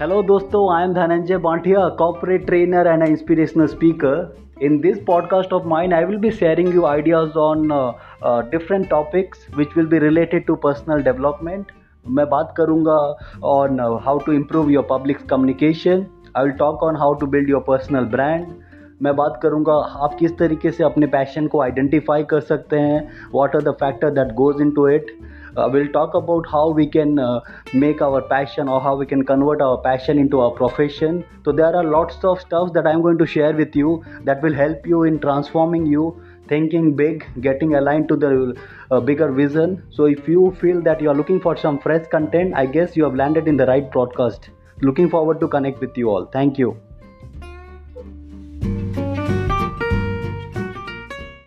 hello दोस्तों I am Dhananjay Banthia corporate trainer and inspirational speaker in this podcast of mind I will be sharing you ideas on different topics which will be related to personal development मैं बात करूँगा on how to improve your public communication I will talk on how to build your personal brand मैं बात करूँगा आप किस तरीके से अपने पैशन को आइडेंटिफाई कर सकते हैं what are the factor that goes into it it uh, we'll talk about how we can uh, make our passion or how we can convert our passion into our profession so there are lots of stuff that i'm going to share with you that will help you in transforming you thinking big getting aligned to the uh, bigger vision so if you feel that you are looking for some fresh content i guess you have landed in the right broadcast looking forward to connect with you all thank you